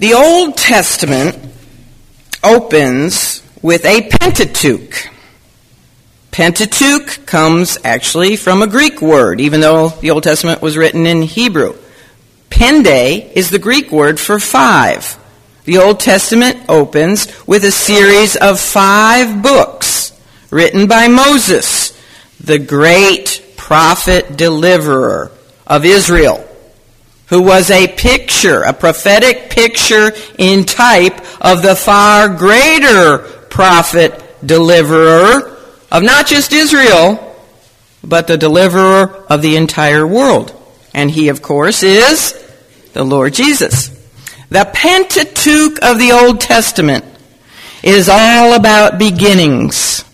The Old Testament opens with a Pentateuch. Pentateuch comes actually from a Greek word, even though the Old Testament was written in Hebrew. Pende is the Greek word for five. The Old Testament opens with a series of five books written by Moses, the great prophet deliverer of Israel, who was a picture, a prophetic picture in type of the far greater prophet deliverer of not just Israel, but the deliverer of the entire world. And he, of course, is the Lord Jesus. The Pentateuch of the Old Testament is all about beginnings.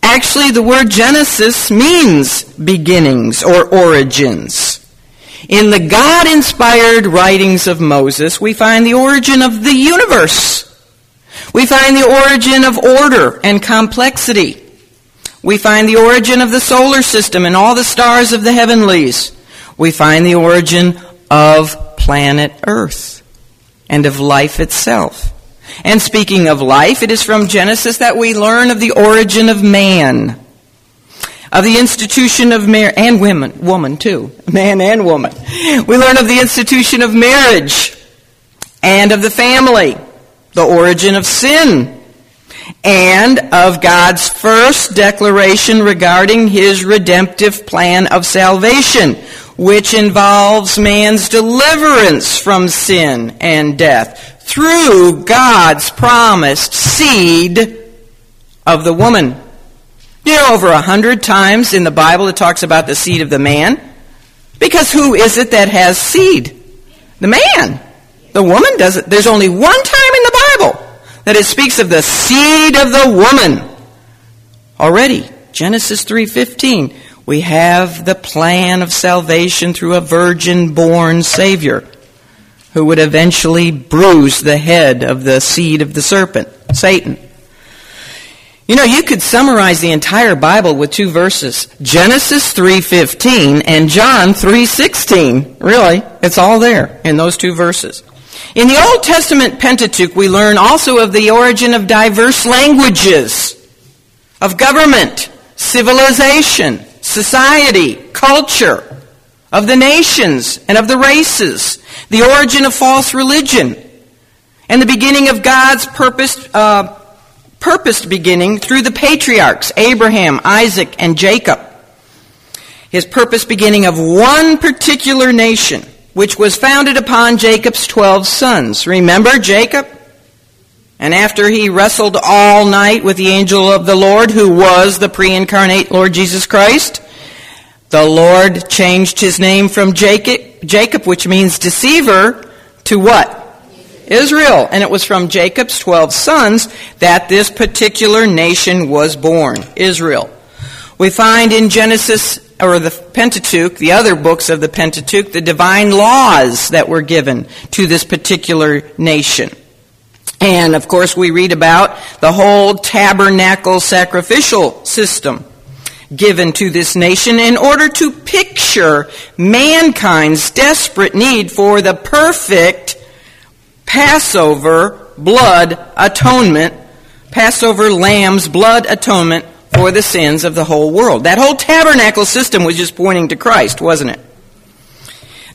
Actually, the word Genesis means beginnings or origins. In the God inspired writings of Moses, we find the origin of the universe. We find the origin of order and complexity. We find the origin of the solar system and all the stars of the heavenlies. We find the origin of planet Earth and of life itself. And speaking of life, it is from Genesis that we learn of the origin of man, of the institution of marriage, and women, woman too, man and woman. We learn of the institution of marriage and of the family, the origin of sin, and of God's first declaration regarding his redemptive plan of salvation, which involves man's deliverance from sin and death through God's promised seed of the woman. You know, over a hundred times in the Bible it talks about the seed of the man. Because who is it that has seed? The man. The woman doesn't. There's only one time in the Bible that it speaks of the seed of the woman. Already, Genesis 3:15, we have the plan of salvation through a virgin born savior who would eventually bruise the head of the seed of the serpent, Satan. You know, you could summarize the entire Bible with two verses, Genesis 3:15 and John 3:16. Really, it's all there in those two verses. In the Old Testament Pentateuch, we learn also of the origin of diverse languages, of government, civilization, society, culture, of the nations and of the races, the origin of false religion, and the beginning of God's purpose uh, purposed beginning through the patriarchs, Abraham, Isaac, and Jacob. His purpose beginning of one particular nation, which was founded upon Jacob's 12 sons. Remember Jacob? And after he wrestled all night with the angel of the Lord, who was the pre-incarnate Lord Jesus Christ, the Lord changed his name from Jacob, Jacob, which means deceiver, to what? Israel. And it was from Jacob's 12 sons that this particular nation was born, Israel. We find in Genesis or the Pentateuch, the other books of the Pentateuch, the divine laws that were given to this particular nation. And of course, we read about the whole tabernacle sacrificial system given to this nation in order to picture mankind's desperate need for the perfect Passover blood atonement, Passover lamb's blood atonement for the sins of the whole world. That whole tabernacle system was just pointing to Christ, wasn't it?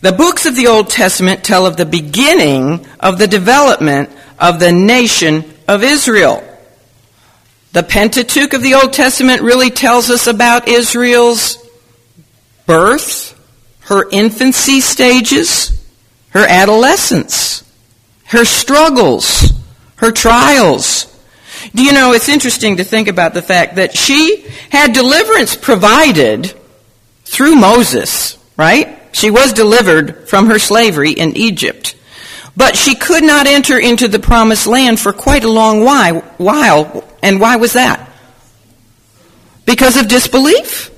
The books of the Old Testament tell of the beginning of the development of the nation of Israel. The Pentateuch of the Old Testament really tells us about Israel's birth, her infancy stages, her adolescence, her struggles, her trials, do you know, it's interesting to think about the fact that she had deliverance provided through Moses, right? She was delivered from her slavery in Egypt. But she could not enter into the promised land for quite a long while. And why was that? Because of disbelief.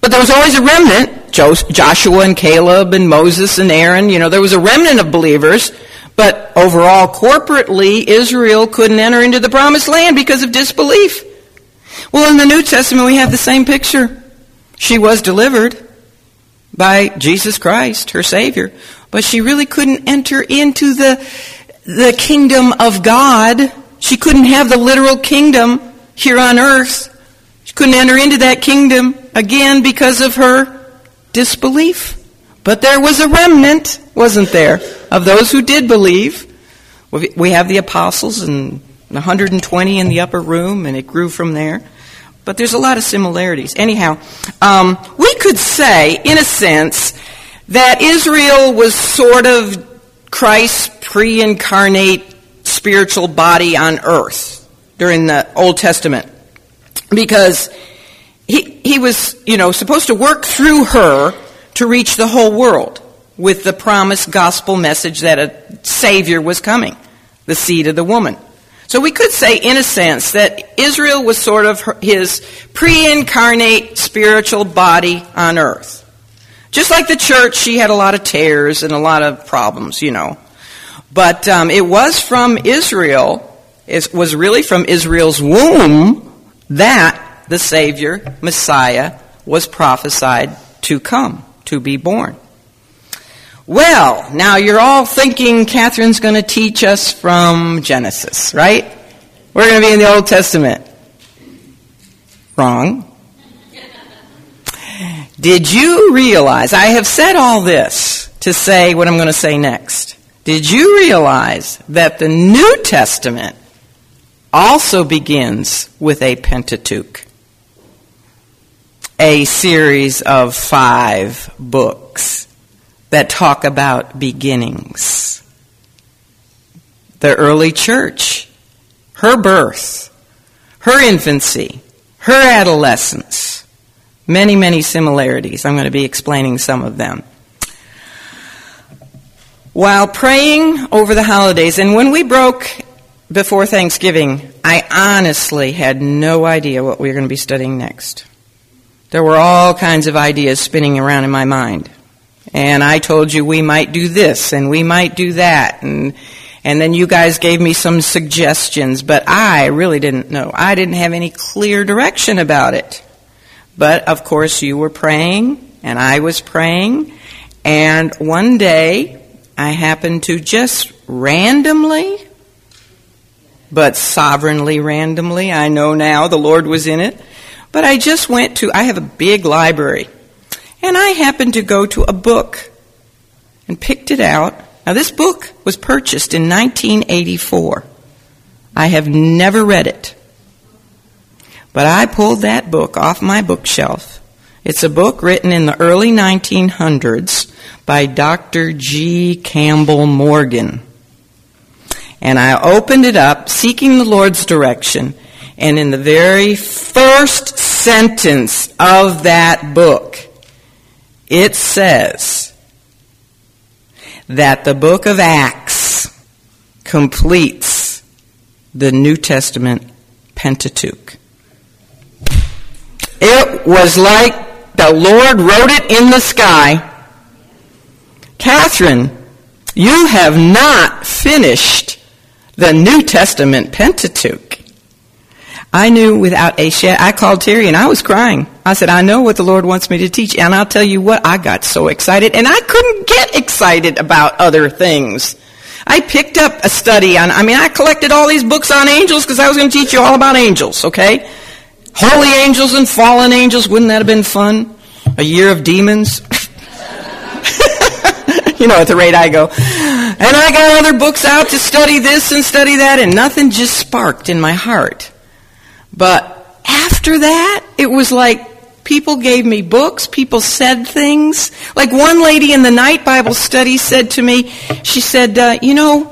But there was always a remnant. Joshua and Caleb and Moses and Aaron, you know, there was a remnant of believers but overall, corporately, Israel couldn't enter into the promised land because of disbelief. Well, in the New Testament, we have the same picture. She was delivered by Jesus Christ, her Savior, but she really couldn't enter into the the kingdom of God. She couldn't have the literal kingdom here on earth. She couldn't enter into that kingdom again because of her disbelief. But there was a remnant, wasn't there, of those who did believe. We have the apostles and 120 in the upper room, and it grew from there. But there's a lot of similarities. Anyhow, um, we could say, in a sense, that Israel was sort of Christ's pre incarnate spiritual body on earth during the Old Testament. Because he, he was, you know, supposed to work through her to reach the whole world with the promised gospel message that a Savior was coming, the seed of the woman. So we could say, in a sense, that Israel was sort of his pre incarnate spiritual body on earth. Just like the church, she had a lot of tears and a lot of problems, you know. But um, it was from Israel, it was really from Israel's womb that the Savior, Messiah, was prophesied to come, to be born. Well, now you're all thinking Catherine's going to teach us from Genesis, right? We're going to be in the Old Testament. Wrong. Did you realize, I have said all this to say what I'm going to say next. Did you realize that the New Testament also begins with a Pentateuch? A series of five books that talk about beginnings. The early church, her birth, her infancy, her adolescence, Many, many similarities. I'm going to be explaining some of them. While praying over the holidays, and when we broke before Thanksgiving, I honestly had no idea what we were going to be studying next. There were all kinds of ideas spinning around in my mind. And I told you we might do this and we might do that and and then you guys gave me some suggestions, but I really didn't know. I didn't have any clear direction about it. But of course, you were praying, and I was praying, and one day I happened to just randomly, but sovereignly randomly, I know now the Lord was in it, but I just went to, I have a big library, and I happened to go to a book and picked it out. Now, this book was purchased in 1984. I have never read it. But I pulled that book off my bookshelf. It's a book written in the early 1900s by Dr. G. Campbell Morgan. And I opened it up, seeking the Lord's direction, and in the very first sentence of that book, it says that the book of Acts completes the New Testament Pentateuch. It was like the Lord wrote it in the sky. Catherine, you have not finished the New Testament Pentateuch. I knew without a shed. I called Terry and I was crying. I said, I know what the Lord wants me to teach. And I'll tell you what, I got so excited and I couldn't get excited about other things. I picked up a study on, I mean, I collected all these books on angels because I was going to teach you all about angels, okay? Holy angels and fallen angels, wouldn't that have been fun? A year of demons? you know, at the rate I go. And I got other books out to study this and study that, and nothing just sparked in my heart. But after that, it was like people gave me books, people said things. Like one lady in the night Bible study said to me, she said, uh, You know,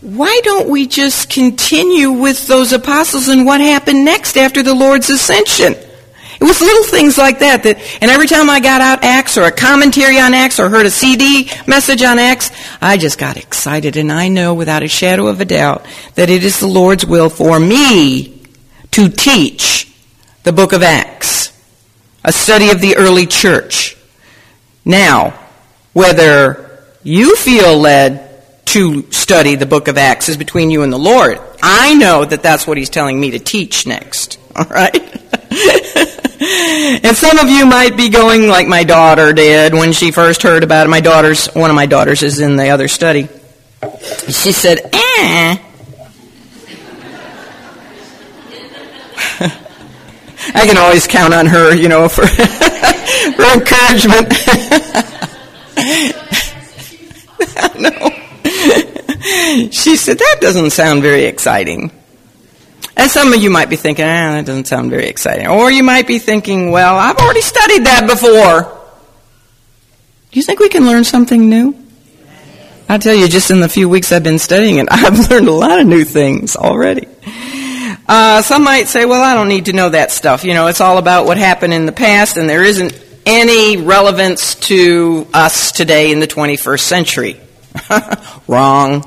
why don't we just continue with those apostles and what happened next after the Lord's ascension? It was little things like that that, and every time I got out Acts or a commentary on Acts or heard a CD message on Acts, I just got excited and I know without a shadow of a doubt that it is the Lord's will for me to teach the book of Acts, a study of the early church. Now, whether you feel led to study the book of Acts is between you and the Lord. I know that that's what he's telling me to teach next. All right? and some of you might be going like my daughter did when she first heard about it. My daughter's, one of my daughters is in the other study. She said, eh. I can always count on her, you know, for, for encouragement. no. She said, that doesn't sound very exciting. And some of you might be thinking, ah, that doesn't sound very exciting. Or you might be thinking, well, I've already studied that before. Do you think we can learn something new? I tell you, just in the few weeks I've been studying it, I've learned a lot of new things already. Uh, some might say, well, I don't need to know that stuff. You know, it's all about what happened in the past, and there isn't any relevance to us today in the 21st century. Wrong.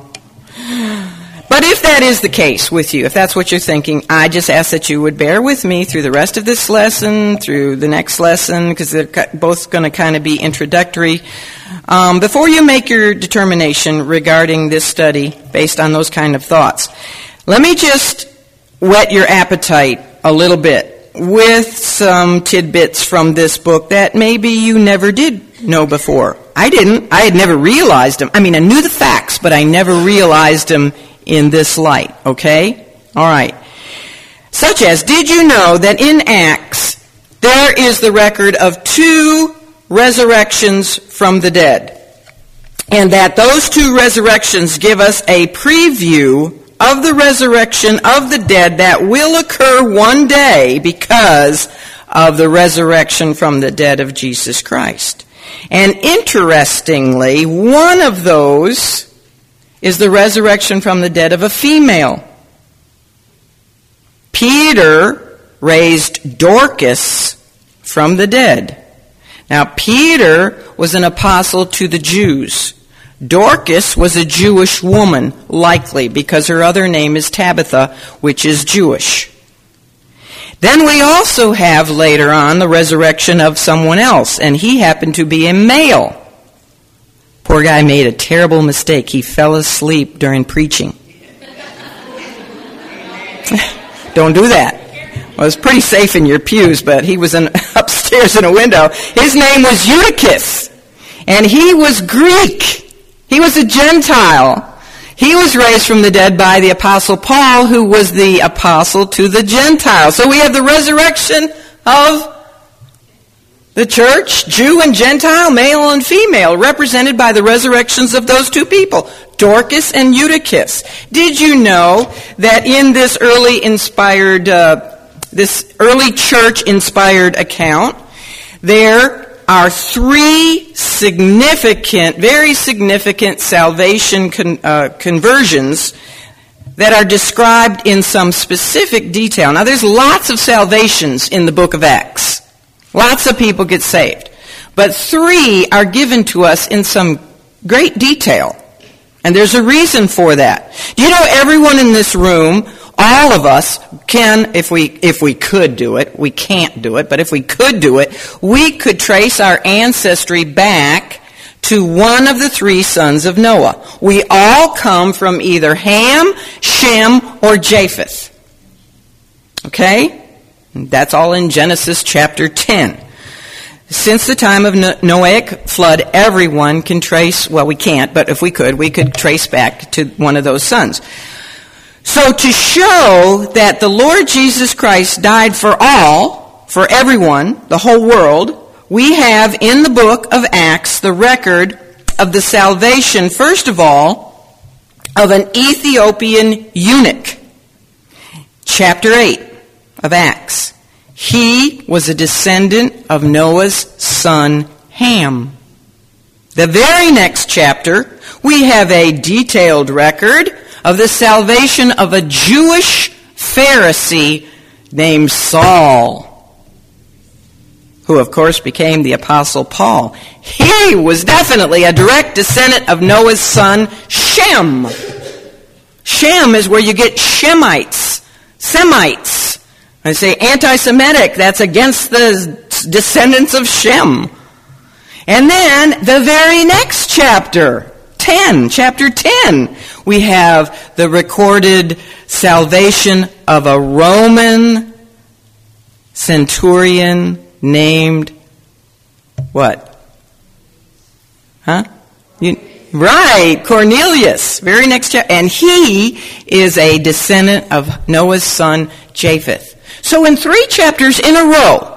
But if that is the case with you, if that's what you're thinking, I just ask that you would bear with me through the rest of this lesson, through the next lesson, because they're both going to kind of be introductory. Um, before you make your determination regarding this study based on those kind of thoughts, let me just whet your appetite a little bit with some tidbits from this book that maybe you never did know before. I didn't. I had never realized them. I mean, I knew the facts, but I never realized them in this light. Okay? All right. Such as, did you know that in Acts there is the record of two resurrections from the dead? And that those two resurrections give us a preview of the resurrection of the dead that will occur one day because of the resurrection from the dead of Jesus Christ. And interestingly, one of those is the resurrection from the dead of a female. Peter raised Dorcas from the dead. Now, Peter was an apostle to the Jews. Dorcas was a Jewish woman, likely, because her other name is Tabitha, which is Jewish. Then we also have later on the resurrection of someone else, and he happened to be a male. Poor guy made a terrible mistake. He fell asleep during preaching. Don't do that. Well, was pretty safe in your pews, but he was in, upstairs in a window. His name was Eutychus, and he was Greek. He was a Gentile. He was raised from the dead by the apostle Paul, who was the apostle to the Gentiles. So we have the resurrection of the church, Jew and Gentile, male and female, represented by the resurrections of those two people, Dorcas and Eutychus. Did you know that in this early inspired, uh, this early church inspired account, there are three significant, very significant salvation con, uh, conversions that are described in some specific detail. Now, there's lots of salvations in the book of Acts. Lots of people get saved. But three are given to us in some great detail. And there's a reason for that. Do you know everyone in this room all of us can, if we, if we could do it, we can't do it, but if we could do it, we could trace our ancestry back to one of the three sons of Noah. We all come from either Ham, Shem, or Japheth. Okay? That's all in Genesis chapter 10. Since the time of Noahic flood, everyone can trace, well, we can't, but if we could, we could trace back to one of those sons. So to show that the Lord Jesus Christ died for all, for everyone, the whole world, we have in the book of Acts the record of the salvation, first of all, of an Ethiopian eunuch. Chapter 8 of Acts. He was a descendant of Noah's son Ham. The very next chapter, we have a detailed record of the salvation of a Jewish Pharisee named Saul, who of course became the Apostle Paul. He was definitely a direct descendant of Noah's son Shem. Shem is where you get Shemites, Semites. I say anti Semitic, that's against the descendants of Shem. And then the very next chapter, 10, chapter 10, we have the recorded salvation of a Roman centurion named what? Huh? You, Right, Cornelius. Very next chapter. And he is a descendant of Noah's son, Japheth. So in three chapters in a row,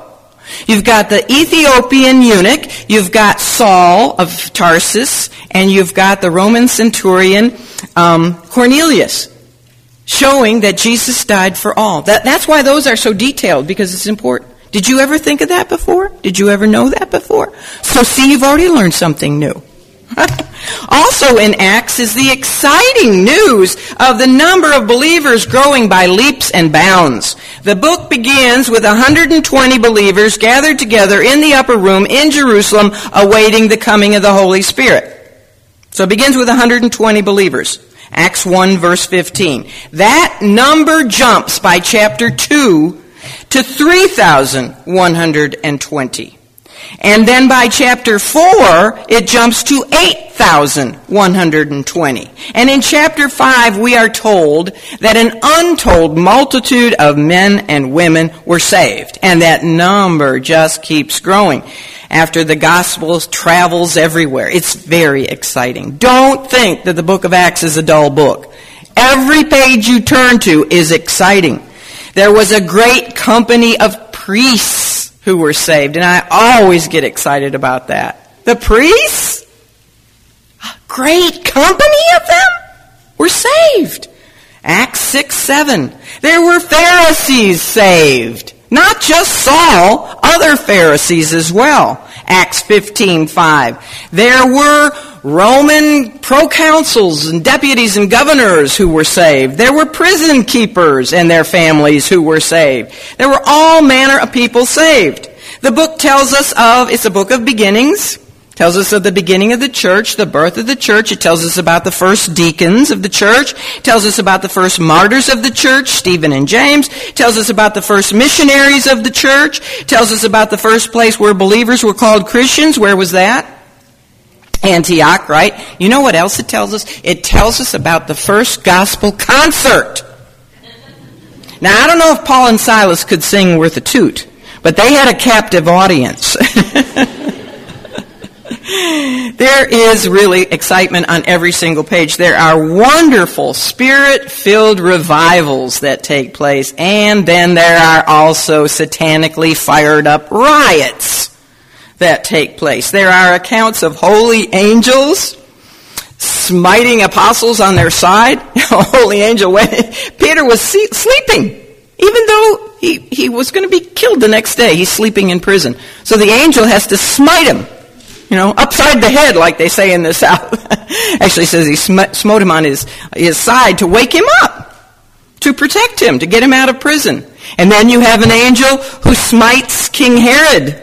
You've got the Ethiopian eunuch, you've got Saul of Tarsus, and you've got the Roman centurion um, Cornelius, showing that Jesus died for all. That, that's why those are so detailed, because it's important. Did you ever think of that before? Did you ever know that before? So see, you've already learned something new. also in Acts is the exciting news of the number of believers growing by leaps and bounds. The book begins with 120 believers gathered together in the upper room in Jerusalem awaiting the coming of the Holy Spirit. So it begins with 120 believers. Acts 1 verse 15. That number jumps by chapter 2 to 3,120. And then by chapter 4, it jumps to 8,120. And in chapter 5, we are told that an untold multitude of men and women were saved. And that number just keeps growing after the gospel travels everywhere. It's very exciting. Don't think that the book of Acts is a dull book. Every page you turn to is exciting. There was a great company of priests who were saved. And I always get excited about that. The priests, great company of them, were saved. Acts 6 7. There were Pharisees saved. Not just Saul, other Pharisees as well. Acts 15:5. There were Roman proconsuls and deputies and governors who were saved. There were prison keepers and their families who were saved. There were all manner of people saved. The book tells us of, it's a book of beginnings tells us of the beginning of the church, the birth of the church. It tells us about the first deacons of the church. It tells us about the first martyrs of the church, Stephen and James. It tells us about the first missionaries of the church. It tells us about the first place where believers were called Christians. Where was that? Antioch, right? You know what else it tells us? It tells us about the first gospel concert. Now, I don't know if Paul and Silas could sing worth a toot, but they had a captive audience. there is really excitement on every single page. There are wonderful spirit filled revivals that take place, and then there are also satanically fired up riots that take place. There are accounts of holy angels smiting apostles on their side. A holy angel went. Peter was sleeping, even though he, he was going to be killed the next day. He's sleeping in prison. So the angel has to smite him you know, upside the head, like they say in the South. Actually says he sm- smote him on his, his side to wake him up, to protect him, to get him out of prison. And then you have an angel who smites King Herod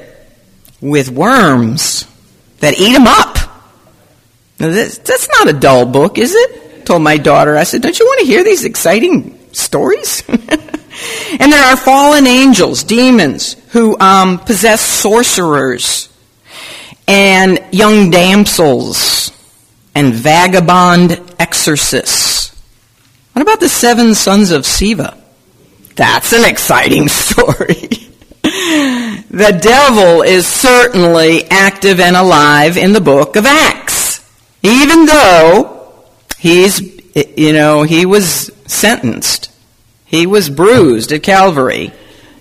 with worms that eat him up. Now this, that's not a dull book, is it? Told my daughter, I said, don't you want to hear these exciting stories? and there are fallen angels, demons, who um, possess sorcerers and young damsels and vagabond exorcists. What about the seven sons of Sceva? That's an exciting story. the devil is certainly active and alive in the book of Acts. Even though he's, you know, he was sentenced. He was bruised at Calvary.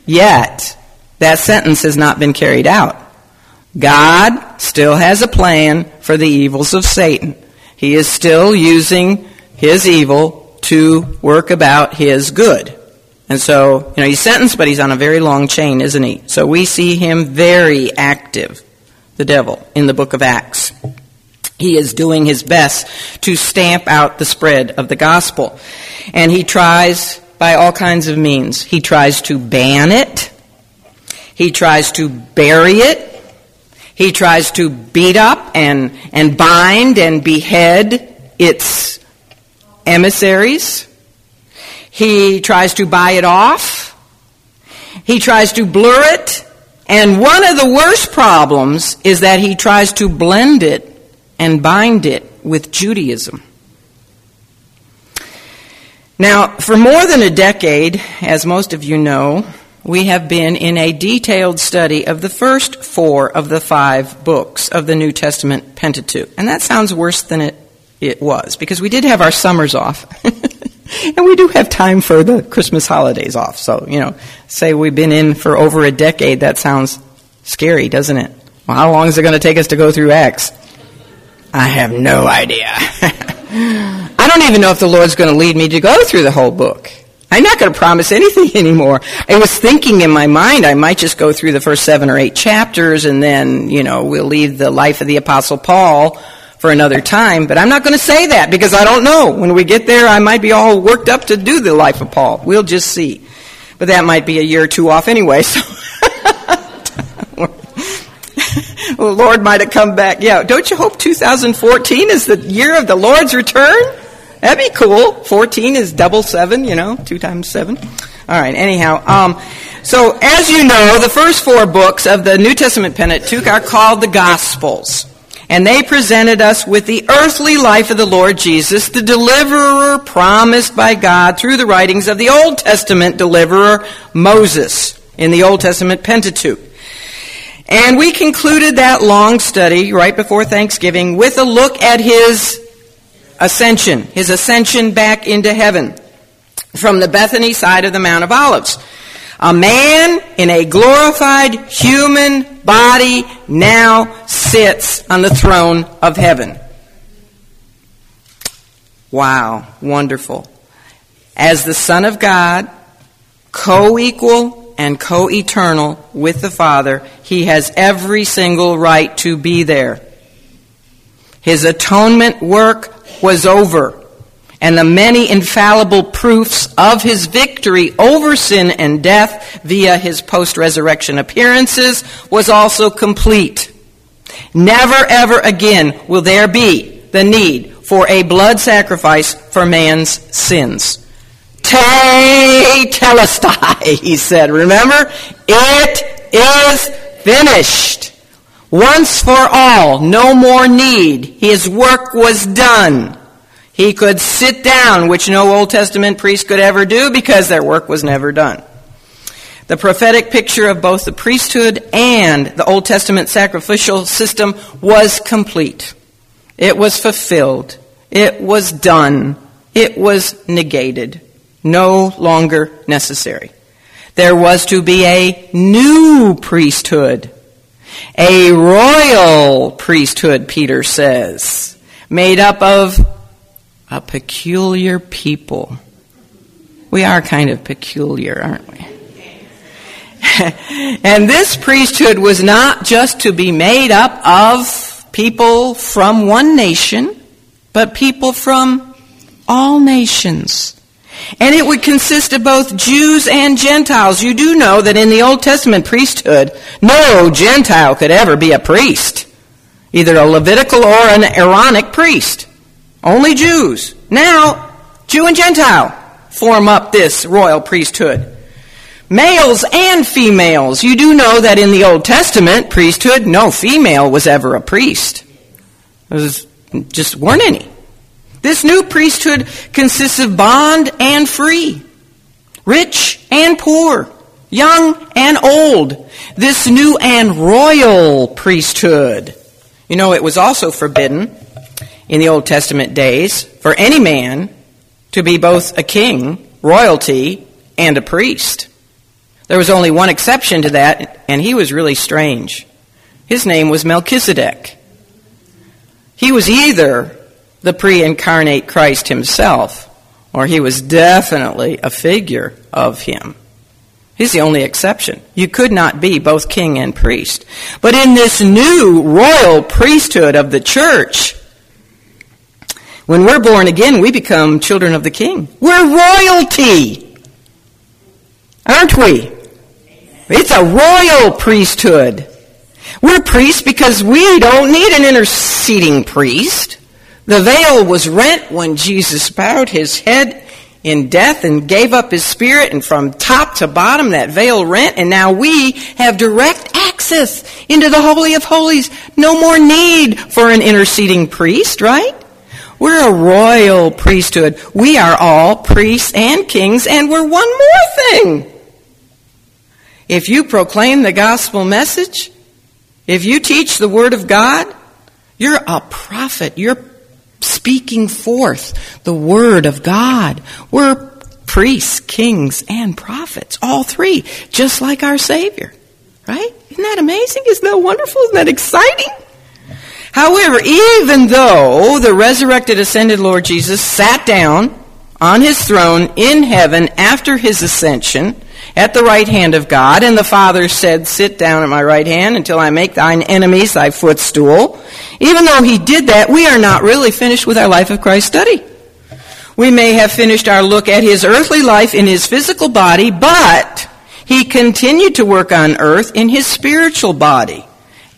Yet, that sentence has not been carried out. God still has a plan for the evils of Satan. He is still using his evil to work about his good. And so, you know, he's sentenced, but he's on a very long chain, isn't he? So we see him very active, the devil, in the book of Acts. He is doing his best to stamp out the spread of the gospel. And he tries by all kinds of means. He tries to ban it. He tries to bury it. He tries to beat up and, and bind and behead its emissaries. He tries to buy it off. He tries to blur it. And one of the worst problems is that he tries to blend it and bind it with Judaism. Now, for more than a decade, as most of you know, we have been in a detailed study of the first four of the five books of the New Testament Pentateuch. And that sounds worse than it it was, because we did have our summers off. and we do have time for the Christmas holidays off. So, you know, say we've been in for over a decade, that sounds scary, doesn't it? Well, how long is it going to take us to go through Acts? I have no idea. I don't even know if the Lord's going to lead me to go through the whole book. I'm not going to promise anything anymore. I was thinking in my mind I might just go through the first seven or eight chapters and then, you know, we'll leave the life of the Apostle Paul for another time, but I'm not going to say that because I don't know. When we get there, I might be all worked up to do the life of Paul. We'll just see. But that might be a year or two off anyway, so. Lord might have come back. Yeah, don't you hope 2014 is the year of the Lord's return? That'd be cool. 14 is double seven, you know, two times seven. All right, anyhow. Um, so, as you know, the first four books of the New Testament Pentateuch are called the Gospels. And they presented us with the earthly life of the Lord Jesus, the deliverer promised by God through the writings of the Old Testament deliverer Moses in the Old Testament Pentateuch. And we concluded that long study right before Thanksgiving with a look at his ascension, his ascension back into heaven from the Bethany side of the Mount of Olives. A man in a glorified human body now sits on the throne of heaven. Wow, wonderful. As the Son of God, co equal and co eternal with the Father, he has every single right to be there. His atonement work was over, and the many infallible proofs of his victory over sin and death via his post resurrection appearances was also complete. Never ever again will there be the need for a blood sacrifice for man's sins. Tetelestai, he said. Remember? It is finished. Once for all, no more need. His work was done. He could sit down, which no Old Testament priest could ever do because their work was never done. The prophetic picture of both the priesthood and the Old Testament sacrificial system was complete. It was fulfilled. It was done. It was negated. No longer necessary. There was to be a new priesthood a royal priesthood, Peter says, made up of a peculiar people. We are kind of peculiar, aren't we? and this priesthood was not just to be made up of people from one nation, but people from all nations. And it would consist of both Jews and Gentiles. You do know that in the Old Testament priesthood, no Gentile could ever be a priest. Either a Levitical or an Aaronic priest. Only Jews. Now, Jew and Gentile form up this royal priesthood. Males and females. You do know that in the Old Testament priesthood, no female was ever a priest. There just weren't any. This new priesthood consists of bond and free, rich and poor, young and old. This new and royal priesthood. You know, it was also forbidden in the Old Testament days for any man to be both a king, royalty, and a priest. There was only one exception to that, and he was really strange. His name was Melchizedek. He was either the pre incarnate Christ himself, or he was definitely a figure of him. He's the only exception. You could not be both king and priest. But in this new royal priesthood of the church, when we're born again, we become children of the king. We're royalty. Aren't we? It's a royal priesthood. We're priests because we don't need an interceding priest. The veil was rent when Jesus bowed his head in death and gave up his spirit, and from top to bottom that veil rent, and now we have direct access into the Holy of Holies. No more need for an interceding priest, right? We're a royal priesthood. We are all priests and kings, and we're one more thing. If you proclaim the gospel message, if you teach the word of God, you're a prophet. You're speaking forth the word of God. We're priests, kings, and prophets. All three, just like our Savior. Right? Isn't that amazing? Isn't that wonderful? Isn't that exciting? However, even though the resurrected, ascended Lord Jesus sat down on his throne in heaven after his ascension at the right hand of God, and the Father said, Sit down at my right hand until I make thine enemies thy footstool. Even though he did that, we are not really finished with our life of Christ study. We may have finished our look at his earthly life in his physical body, but he continued to work on earth in his spiritual body,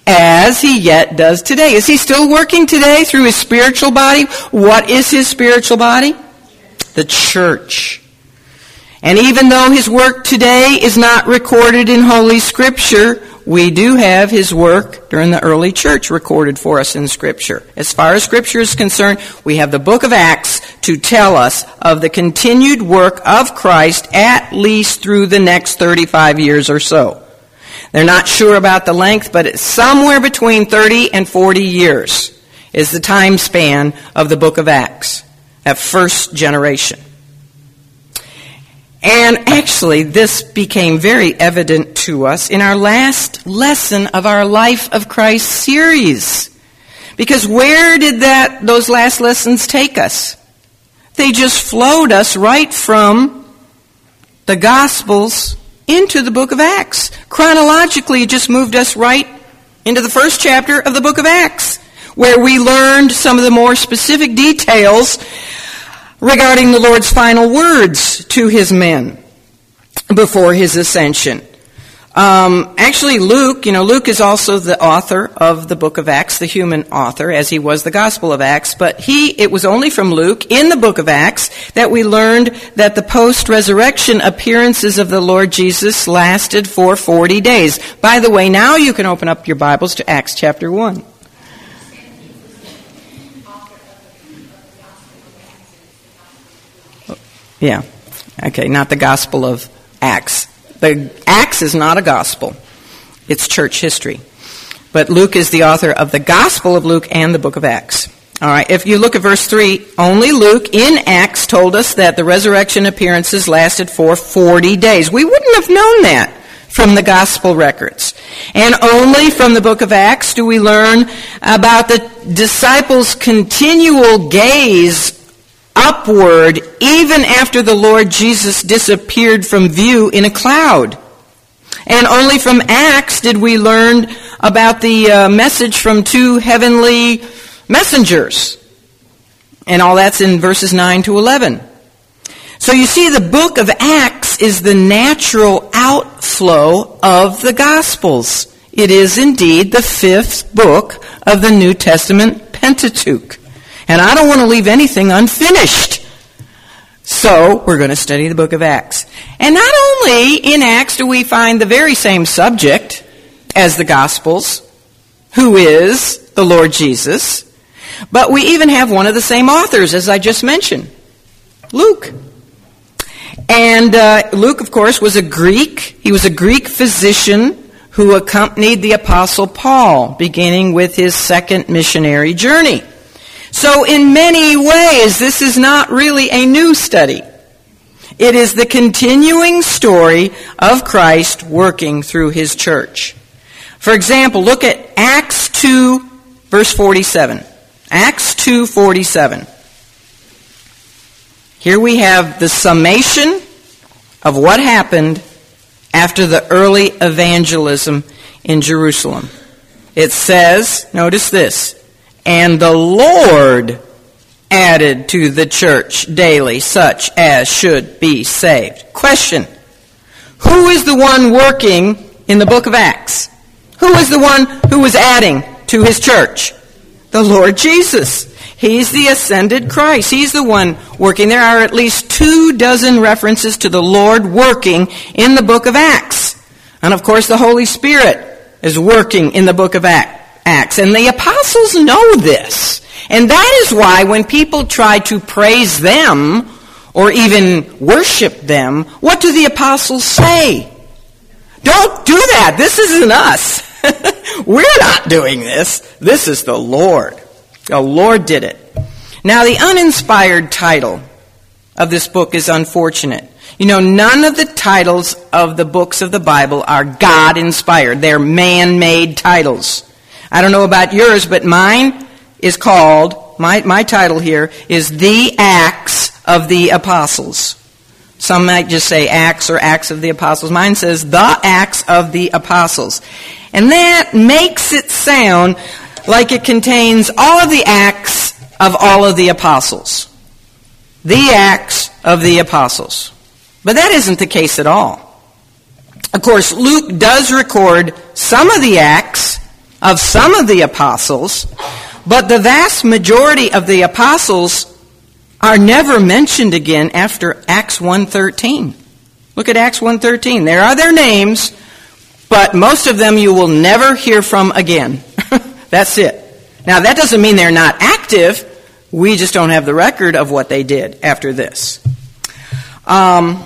as he yet does today. Is he still working today through his spiritual body? What is his spiritual body? The church. And even though his work today is not recorded in Holy Scripture, we do have his work during the early church recorded for us in Scripture. As far as Scripture is concerned, we have the book of Acts to tell us of the continued work of Christ at least through the next 35 years or so. They're not sure about the length, but it's somewhere between 30 and 40 years is the time span of the book of Acts, that first generation. And actually, this became very evident to us in our last lesson of our Life of Christ series. Because where did that, those last lessons take us? They just flowed us right from the Gospels into the book of Acts. Chronologically, it just moved us right into the first chapter of the book of Acts, where we learned some of the more specific details regarding the Lord's final words to his men before his ascension. Um, actually, Luke, you know, Luke is also the author of the book of Acts, the human author, as he was the Gospel of Acts. But he, it was only from Luke in the book of Acts that we learned that the post-resurrection appearances of the Lord Jesus lasted for 40 days. By the way, now you can open up your Bibles to Acts chapter 1. Yeah. Okay, not the Gospel of Acts. The Acts is not a gospel. It's church history. But Luke is the author of the Gospel of Luke and the book of Acts. All right, if you look at verse 3, only Luke in Acts told us that the resurrection appearances lasted for 40 days. We wouldn't have known that from the gospel records. And only from the book of Acts do we learn about the disciples' continual gaze upward even after the Lord Jesus disappeared from view in a cloud. And only from Acts did we learn about the uh, message from two heavenly messengers. And all that's in verses 9 to 11. So you see, the book of Acts is the natural outflow of the Gospels. It is indeed the fifth book of the New Testament Pentateuch. And I don't want to leave anything unfinished. So, we're going to study the book of Acts. And not only in Acts do we find the very same subject as the Gospels, who is the Lord Jesus, but we even have one of the same authors, as I just mentioned Luke. And uh, Luke, of course, was a Greek. He was a Greek physician who accompanied the Apostle Paul, beginning with his second missionary journey. So in many ways, this is not really a new study. It is the continuing story of Christ working through his church. For example, look at Acts 2 verse 47. Acts 2:47. Here we have the summation of what happened after the early evangelism in Jerusalem. It says, notice this, and the Lord added to the church daily such as should be saved. Question. Who is the one working in the book of Acts? Who is the one who was adding to his church? The Lord Jesus. He's the ascended Christ. He's the one working. There are at least two dozen references to the Lord working in the book of Acts. And of course, the Holy Spirit is working in the book of Acts. Acts. And the apostles know this. And that is why when people try to praise them or even worship them, what do the apostles say? Don't do that. This isn't us. We're not doing this. This is the Lord. The Lord did it. Now, the uninspired title of this book is unfortunate. You know, none of the titles of the books of the Bible are God inspired. They're man made titles. I don't know about yours, but mine is called, my, my title here is The Acts of the Apostles. Some might just say Acts or Acts of the Apostles. Mine says The Acts of the Apostles. And that makes it sound like it contains all of the acts of all of the apostles. The Acts of the Apostles. But that isn't the case at all. Of course, Luke does record some of the acts of some of the apostles, but the vast majority of the apostles are never mentioned again after Acts 1:13. Look at Acts 1:13. There are their names, but most of them you will never hear from again. That's it. Now that doesn't mean they're not active. We just don't have the record of what they did after this. Um,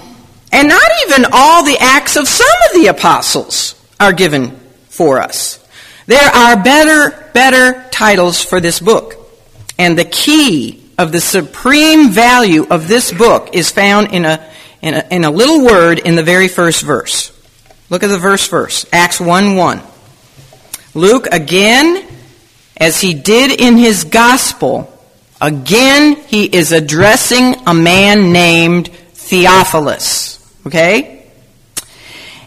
and not even all the acts of some of the apostles are given for us. There are better, better titles for this book. And the key of the supreme value of this book is found in a, in a, in a little word in the very first verse. Look at the verse first. Acts 1 1. Luke, again, as he did in his gospel, again he is addressing a man named Theophilus. Okay?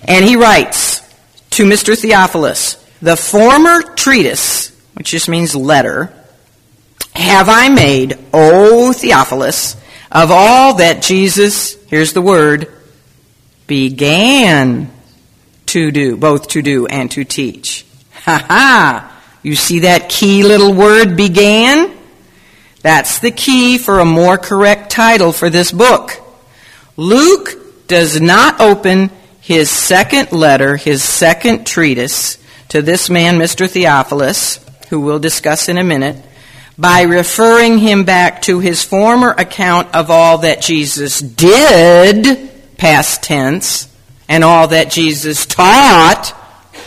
And he writes to Mr. Theophilus, the former treatise, which just means letter, have I made, O Theophilus, of all that Jesus, here's the word, began to do, both to do and to teach. Ha ha! You see that key little word began? That's the key for a more correct title for this book. Luke does not open his second letter, his second treatise, to this man, Mr. Theophilus, who we'll discuss in a minute, by referring him back to his former account of all that Jesus did, past tense, and all that Jesus taught,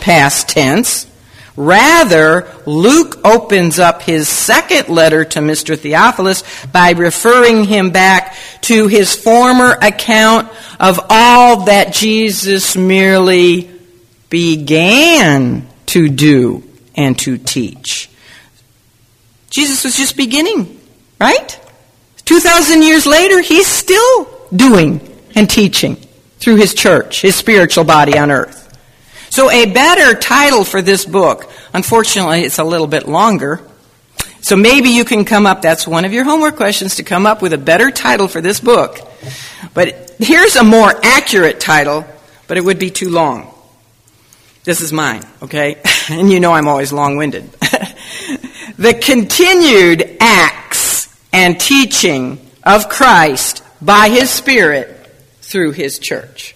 past tense. Rather, Luke opens up his second letter to Mr. Theophilus by referring him back to his former account of all that Jesus merely began to do and to teach. Jesus was just beginning, right? 2,000 years later, he's still doing and teaching through his church, his spiritual body on earth. So a better title for this book, unfortunately it's a little bit longer, so maybe you can come up, that's one of your homework questions, to come up with a better title for this book. But here's a more accurate title, but it would be too long. This is mine, okay? and you know I'm always long winded. the continued acts and teaching of Christ by His Spirit through His church.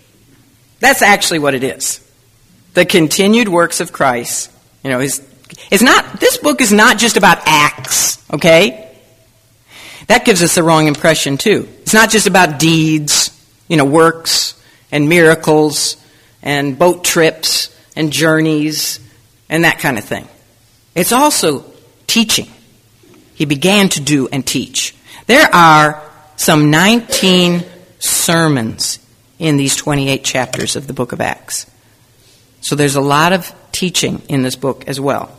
That's actually what it is. The continued works of Christ. You know, it's not, this book is not just about acts, okay? That gives us the wrong impression too. It's not just about deeds, you know, works and miracles and boat trips and journeys and that kind of thing. It's also teaching. He began to do and teach. There are some 19 sermons in these 28 chapters of the book of Acts. So there's a lot of teaching in this book as well.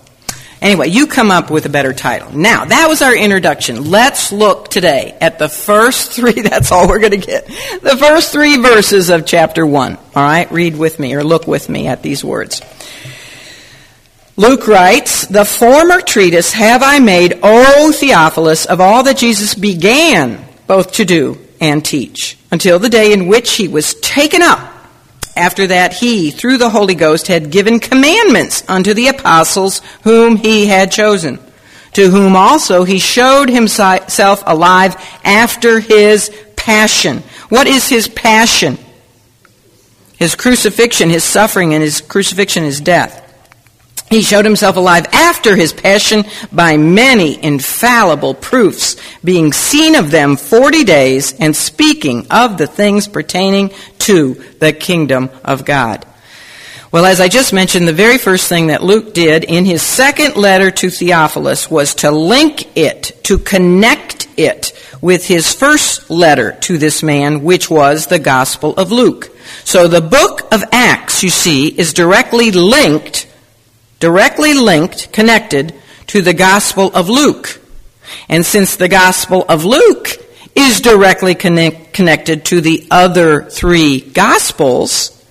Anyway, you come up with a better title. Now, that was our introduction. Let's look today at the first three, that's all we're going to get. The first three verses of chapter 1. All right, read with me or look with me at these words. Luke writes, The former treatise have I made, O Theophilus, of all that Jesus began both to do and teach, until the day in which he was taken up after that, he, through the Holy Ghost, had given commandments unto the apostles whom he had chosen, to whom also he showed himself alive after his passion. What is his passion? His crucifixion, his suffering, and his crucifixion, his death. He showed himself alive after his passion by many infallible proofs, being seen of them forty days and speaking of the things pertaining to the kingdom of God. Well, as I just mentioned, the very first thing that Luke did in his second letter to Theophilus was to link it, to connect it with his first letter to this man, which was the Gospel of Luke. So the book of Acts, you see, is directly linked, directly linked, connected to the Gospel of Luke. And since the Gospel of Luke is directly connect, connected to the other three Gospels,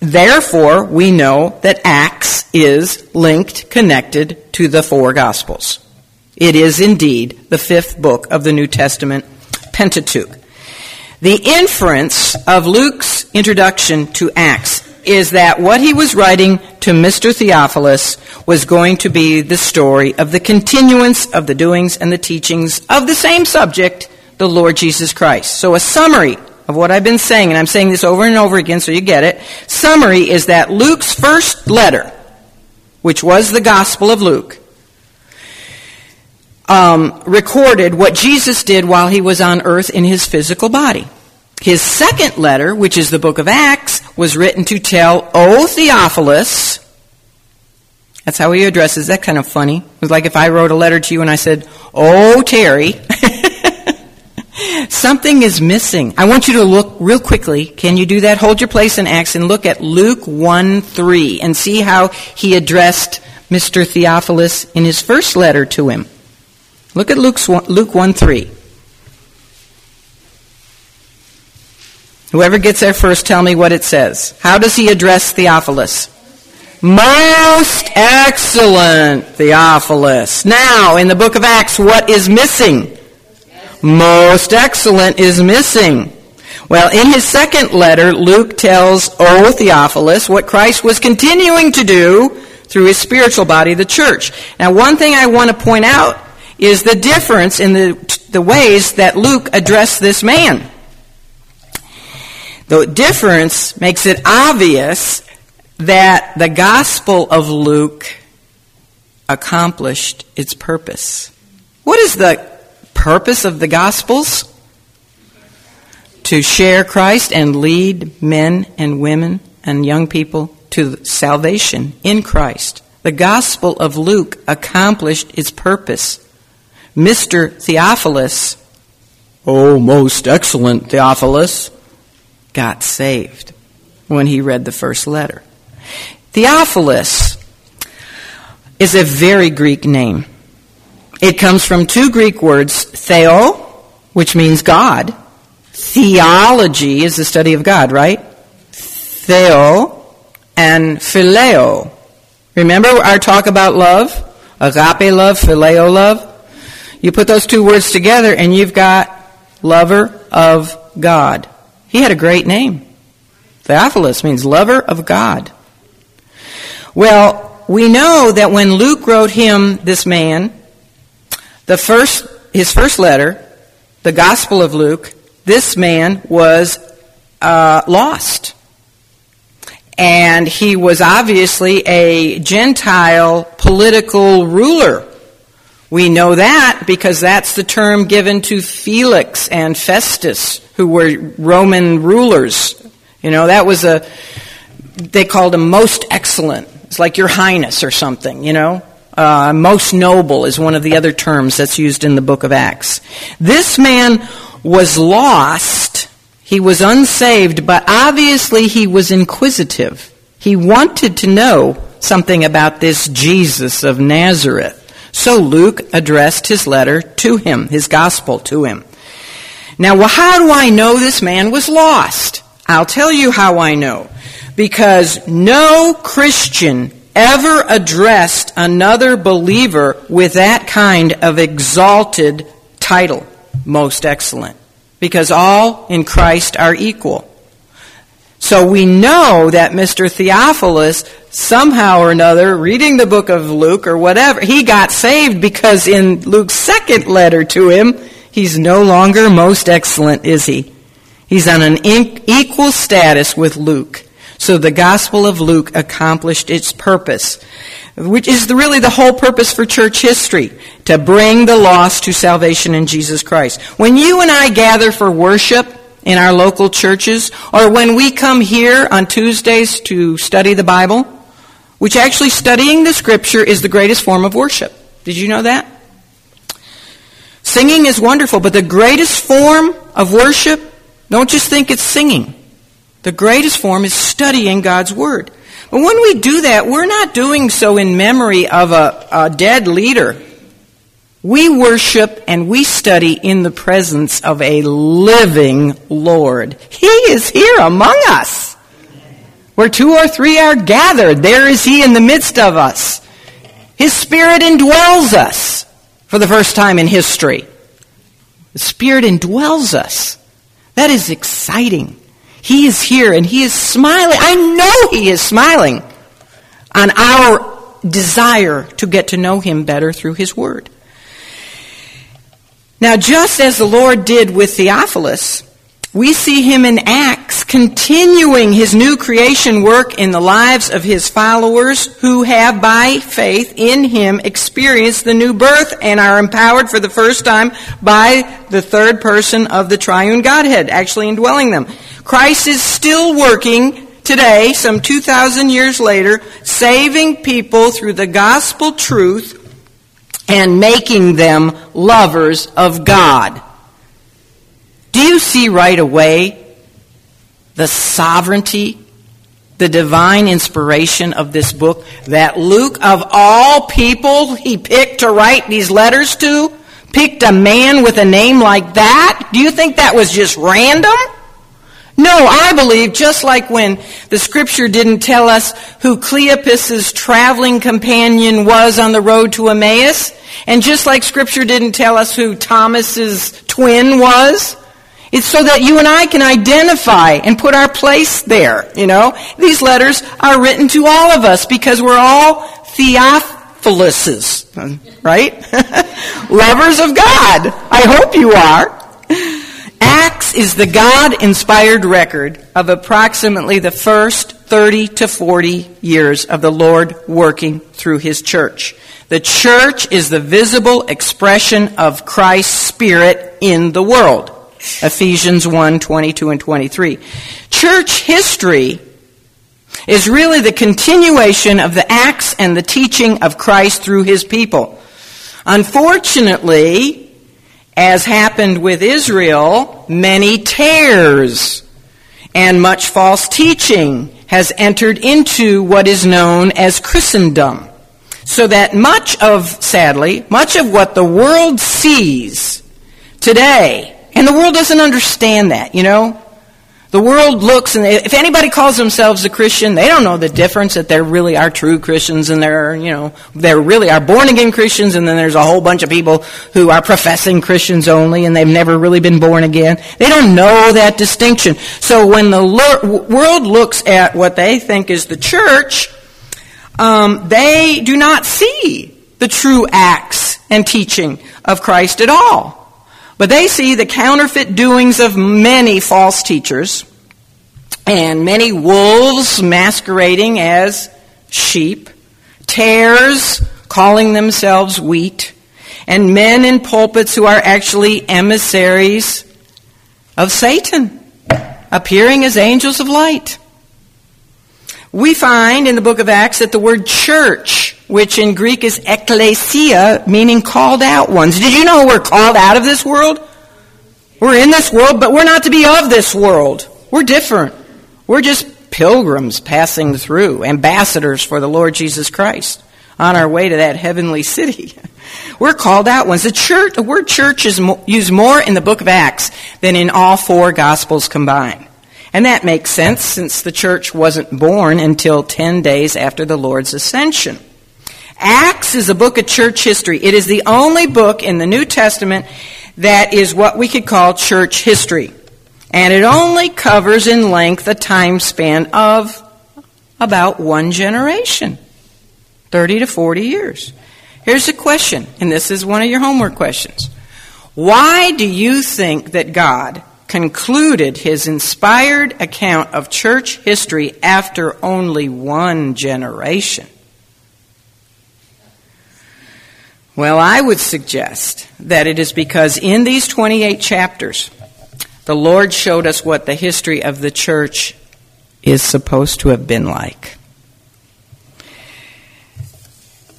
therefore we know that Acts is linked, connected to the four Gospels. It is indeed the fifth book of the New Testament Pentateuch. The inference of Luke's introduction to Acts is that what he was writing to Mr. Theophilus was going to be the story of the continuance of the doings and the teachings of the same subject, the Lord Jesus Christ. So a summary of what I've been saying, and I'm saying this over and over again so you get it. Summary is that Luke's first letter, which was the Gospel of Luke, um, recorded what Jesus did while he was on earth in his physical body. His second letter, which is the book of Acts, was written to tell, O Theophilus, that's how he addresses. That kind of funny. It was like if I wrote a letter to you and I said, "Oh, Terry, something is missing." I want you to look real quickly. Can you do that? Hold your place in Acts and look at Luke 1 3 and see how he addressed Mr. Theophilus in his first letter to him. Look at Luke's Luke 1 3. Whoever gets there first, tell me what it says. How does he address Theophilus? Most excellent Theophilus. Now, in the book of Acts, what is missing? Most excellent is missing. Well, in his second letter, Luke tells, O Theophilus, what Christ was continuing to do through his spiritual body, the church. Now, one thing I want to point out is the difference in the, the ways that Luke addressed this man. The difference makes it obvious that the Gospel of Luke accomplished its purpose. What is the purpose of the Gospels? To share Christ and lead men and women and young people to salvation in Christ. The Gospel of Luke accomplished its purpose. Mr. Theophilus, oh, most excellent Theophilus, got saved when he read the first letter. Theophilus is a very Greek name. It comes from two Greek words, theo, which means God. Theology is the study of God, right? Theo and phileo. Remember our talk about love? Agape love, phileo love? You put those two words together and you've got lover of God. He had a great name. Theophilus means lover of God. Well, we know that when Luke wrote him, this man, the first, his first letter, the Gospel of Luke, this man was uh, lost. And he was obviously a Gentile political ruler we know that because that's the term given to Felix and Festus, who were Roman rulers. You know, that was a, they called him most excellent. It's like your highness or something, you know. Uh, most noble is one of the other terms that's used in the book of Acts. This man was lost. He was unsaved, but obviously he was inquisitive. He wanted to know something about this Jesus of Nazareth. So Luke addressed his letter to him, his gospel to him. Now, well, how do I know this man was lost? I'll tell you how I know. Because no Christian ever addressed another believer with that kind of exalted title, most excellent. Because all in Christ are equal. So we know that Mr. Theophilus, somehow or another, reading the book of Luke or whatever, he got saved because in Luke's second letter to him, he's no longer most excellent, is he? He's on an equal status with Luke. So the Gospel of Luke accomplished its purpose, which is really the whole purpose for church history, to bring the lost to salvation in Jesus Christ. When you and I gather for worship, in our local churches, or when we come here on Tuesdays to study the Bible, which actually studying the Scripture is the greatest form of worship. Did you know that? Singing is wonderful, but the greatest form of worship, don't just think it's singing. The greatest form is studying God's Word. But when we do that, we're not doing so in memory of a, a dead leader. We worship and we study in the presence of a living Lord. He is here among us. Where two or three are gathered, there is He in the midst of us. His Spirit indwells us for the first time in history. The Spirit indwells us. That is exciting. He is here and He is smiling. I know He is smiling on our desire to get to know Him better through His Word. Now, just as the Lord did with Theophilus, we see him in Acts continuing his new creation work in the lives of his followers who have, by faith in him, experienced the new birth and are empowered for the first time by the third person of the triune Godhead, actually indwelling them. Christ is still working today, some 2,000 years later, saving people through the gospel truth and making them lovers of God. Do you see right away the sovereignty, the divine inspiration of this book that Luke, of all people he picked to write these letters to, picked a man with a name like that? Do you think that was just random? No, I believe just like when the scripture didn't tell us who Cleopas's traveling companion was on the road to Emmaus, and just like scripture didn't tell us who Thomas's twin was, it's so that you and I can identify and put our place there, you know? These letters are written to all of us because we're all Theophiluses, right? Lovers of God. I hope you are. Is the God inspired record of approximately the first 30 to 40 years of the Lord working through His church. The church is the visible expression of Christ's Spirit in the world. Ephesians 1 22 and 23. Church history is really the continuation of the acts and the teaching of Christ through his people. Unfortunately, as happened with Israel, many tares and much false teaching has entered into what is known as Christendom. So that much of, sadly, much of what the world sees today and the world doesn't understand that, you know? The world looks, and if anybody calls themselves a Christian, they don't know the difference that there really are true Christians and there you know, there really are born again Christians, and then there's a whole bunch of people who are professing Christians only, and they've never really been born again. They don't know that distinction. So when the world looks at what they think is the church, um, they do not see the true acts and teaching of Christ at all. But they see the counterfeit doings of many false teachers and many wolves masquerading as sheep, tares calling themselves wheat, and men in pulpits who are actually emissaries of Satan, appearing as angels of light. We find in the book of Acts that the word church, which in Greek is ekklesia, meaning called out ones. Did you know we're called out of this world? We're in this world, but we're not to be of this world. We're different. We're just pilgrims passing through, ambassadors for the Lord Jesus Christ on our way to that heavenly city. We're called out ones. The church, the word church is used more in the book of Acts than in all four gospels combined. And that makes sense since the church wasn't born until 10 days after the Lord's ascension. Acts is a book of church history. It is the only book in the New Testament that is what we could call church history. And it only covers in length a time span of about one generation 30 to 40 years. Here's a question, and this is one of your homework questions. Why do you think that God concluded his inspired account of church history after only one generation. Well, I would suggest that it is because in these 28 chapters, the Lord showed us what the history of the church is supposed to have been like.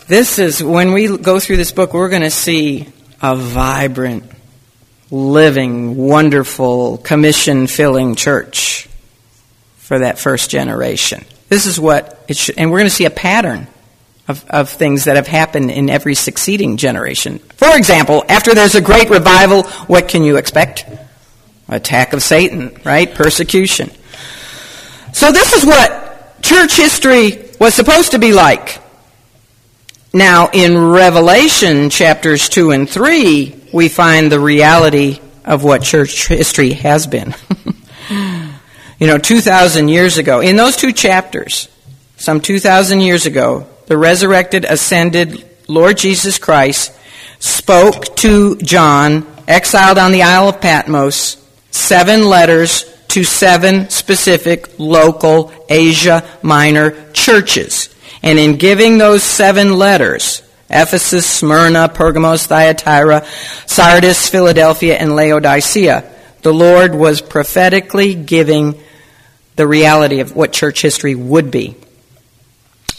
This is, when we go through this book, we're going to see a vibrant, living, wonderful, commission filling church for that first generation. This is what it should, and we're going to see a pattern of, of things that have happened in every succeeding generation. For example, after there's a great revival, what can you expect? Attack of Satan, right? Persecution. So this is what church history was supposed to be like. Now, in Revelation chapters 2 and 3, we find the reality of what church history has been. you know, 2,000 years ago, in those two chapters, some 2,000 years ago, the resurrected, ascended Lord Jesus Christ spoke to John, exiled on the Isle of Patmos, seven letters to seven specific local Asia Minor churches. And in giving those seven letters, Ephesus, Smyrna, Pergamos, Thyatira, Sardis, Philadelphia, and Laodicea, the Lord was prophetically giving the reality of what church history would be.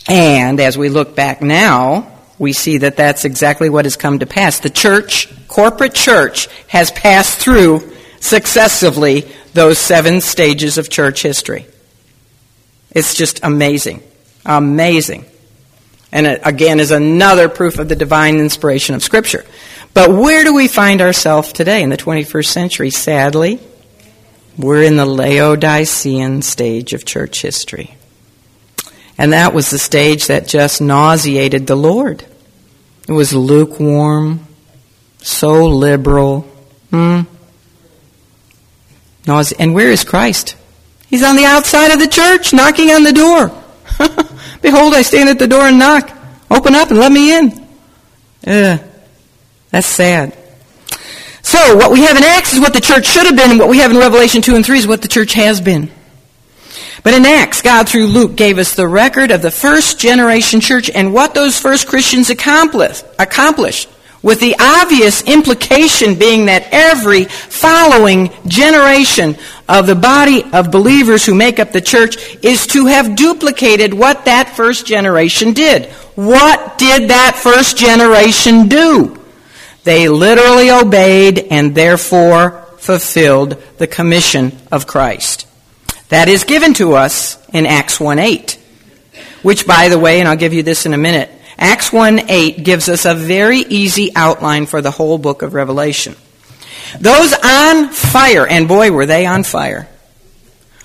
And as we look back now, we see that that's exactly what has come to pass. The church, corporate church, has passed through successively those seven stages of church history. It's just amazing. Amazing. And it, again, is another proof of the divine inspiration of Scripture. But where do we find ourselves today in the 21st century? Sadly, we're in the Laodicean stage of church history. And that was the stage that just nauseated the Lord. It was lukewarm, so liberal. Hmm? And where is Christ? He's on the outside of the church, knocking on the door. Behold, I stand at the door and knock. Open up and let me in. Ugh. That's sad. So, what we have in Acts is what the church should have been, and what we have in Revelation 2 and 3 is what the church has been. But in Acts, God through Luke gave us the record of the first generation church and what those first Christians accomplished, with the obvious implication being that every following generation of the body of believers who make up the church is to have duplicated what that first generation did. What did that first generation do? They literally obeyed and therefore fulfilled the commission of Christ. That is given to us in Acts 1 8. Which, by the way, and I'll give you this in a minute, Acts 1 8 gives us a very easy outline for the whole book of Revelation. Those on fire, and boy, were they on fire.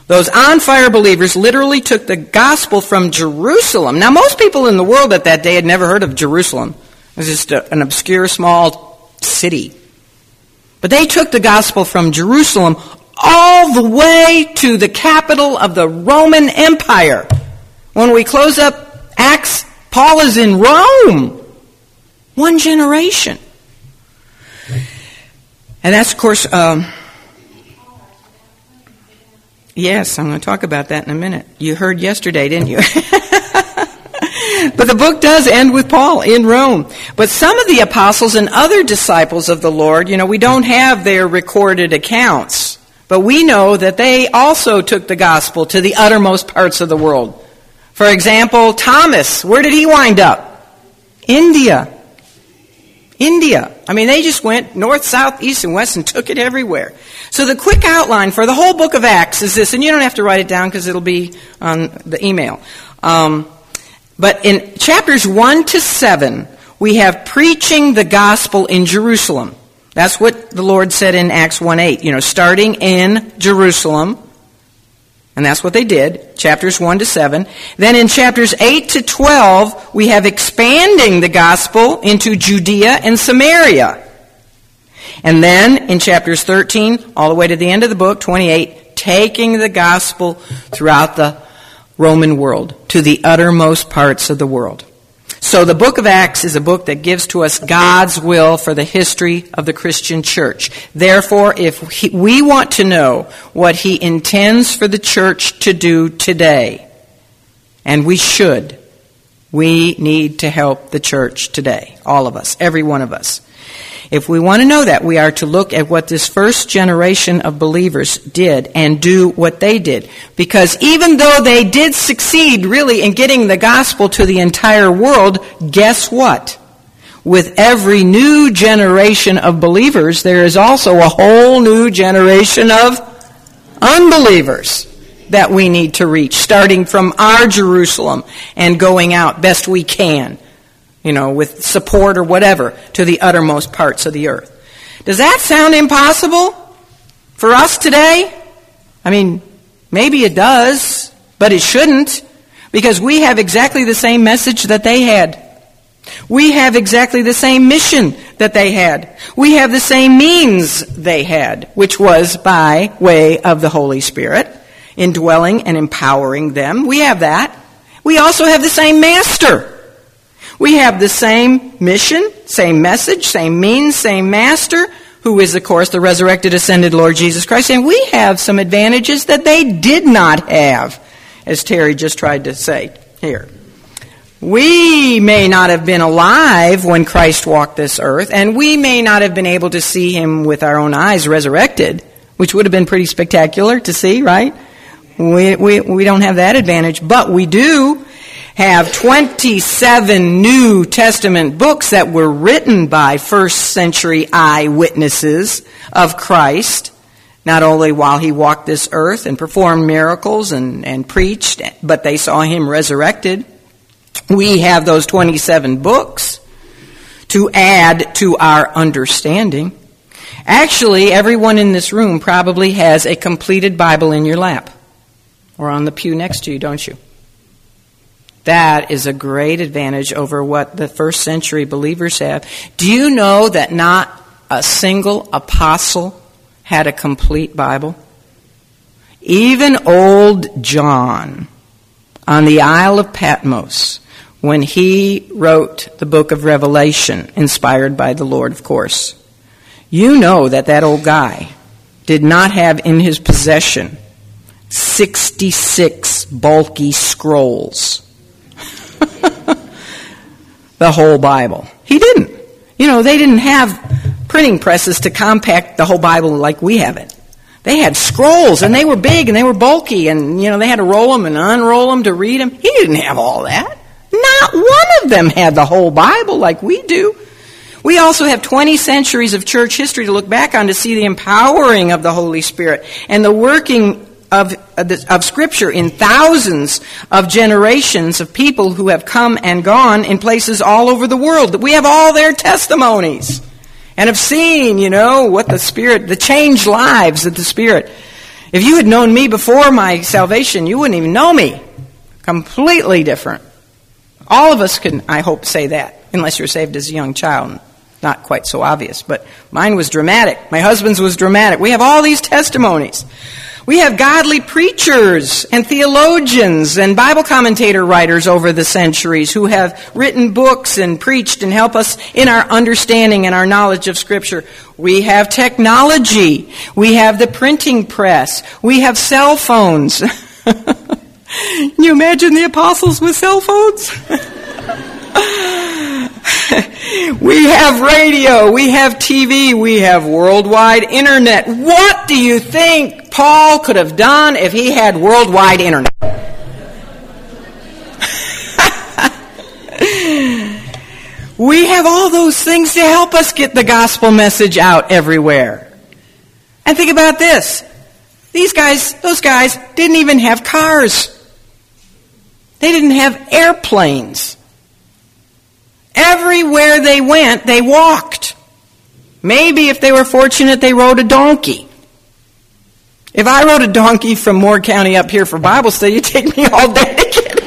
Those on fire believers literally took the gospel from Jerusalem. Now, most people in the world at that day had never heard of Jerusalem. It was just a, an obscure small city. But they took the gospel from Jerusalem all the way to the capital of the Roman Empire. When we close up Acts, Paul is in Rome. One generation. And that's, of course, um, yes, I'm going to talk about that in a minute. You heard yesterday, didn't you? but the book does end with Paul in Rome. But some of the apostles and other disciples of the Lord, you know, we don't have their recorded accounts. But we know that they also took the gospel to the uttermost parts of the world. For example, Thomas, where did he wind up? India. India. I mean, they just went north, south, east, and west and took it everywhere. So the quick outline for the whole book of Acts is this, and you don't have to write it down because it'll be on the email. Um, but in chapters 1 to 7, we have preaching the gospel in Jerusalem. That's what the Lord said in Acts 1 8. You know, starting in Jerusalem. And that's what they did, chapters 1 to 7. Then in chapters 8 to 12, we have expanding the gospel into Judea and Samaria. And then in chapters 13, all the way to the end of the book, 28, taking the gospel throughout the Roman world, to the uttermost parts of the world. So the book of Acts is a book that gives to us God's will for the history of the Christian church. Therefore, if we want to know what he intends for the church to do today, and we should, we need to help the church today. All of us, every one of us. If we want to know that, we are to look at what this first generation of believers did and do what they did. Because even though they did succeed really in getting the gospel to the entire world, guess what? with every new generation of believers, there is also a whole new generation of unbelievers that we need to reach, starting from our Jerusalem and going out best we can, you know, with support or whatever, to the uttermost parts of the earth. Does that sound impossible for us today? I mean, maybe it does, but it shouldn't, because we have exactly the same message that they had. We have exactly the same mission that they had. We have the same means they had, which was by way of the Holy Spirit, indwelling and empowering them. We have that. We also have the same master. We have the same mission, same message, same means, same master, who is, of course, the resurrected, ascended Lord Jesus Christ. And we have some advantages that they did not have, as Terry just tried to say here. We may not have been alive when Christ walked this earth, and we may not have been able to see him with our own eyes resurrected, which would have been pretty spectacular to see, right? We, we, we don't have that advantage, but we do have 27 New Testament books that were written by first century eyewitnesses of Christ, not only while he walked this earth and performed miracles and, and preached, but they saw him resurrected. We have those 27 books to add to our understanding. Actually, everyone in this room probably has a completed Bible in your lap or on the pew next to you, don't you? That is a great advantage over what the first century believers have. Do you know that not a single apostle had a complete Bible? Even old John on the Isle of Patmos when he wrote the book of Revelation, inspired by the Lord, of course. You know that that old guy did not have in his possession 66 bulky scrolls. The whole Bible. He didn't. You know, they didn't have printing presses to compact the whole Bible like we have it. They had scrolls and they were big and they were bulky and, you know, they had to roll them and unroll them to read them. He didn't have all that. Not one of them had the whole Bible like we do. We also have 20 centuries of church history to look back on to see the empowering of the Holy Spirit and the working of, uh, of Scripture in thousands of generations of people who have come and gone in places all over the world. We have all their testimonies and have seen, you know, what the Spirit, the changed lives of the Spirit. If you had known me before my salvation, you wouldn't even know me. Completely different. All of us can, I hope, say that, unless you're saved as a young child. Not quite so obvious, but mine was dramatic. My husband's was dramatic. We have all these testimonies. We have godly preachers and theologians and Bible commentator writers over the centuries who have written books and preached and help us in our understanding and our knowledge of Scripture. We have technology. We have the printing press. We have cell phones. Can you imagine the apostles with cell phones? we have radio, we have TV, we have worldwide internet. What do you think Paul could have done if he had worldwide internet? we have all those things to help us get the gospel message out everywhere. And think about this. These guys, those guys, didn't even have cars. They didn't have airplanes. Everywhere they went, they walked. Maybe if they were fortunate, they rode a donkey. If I rode a donkey from Moore County up here for Bible study, it'd take me all day to get it.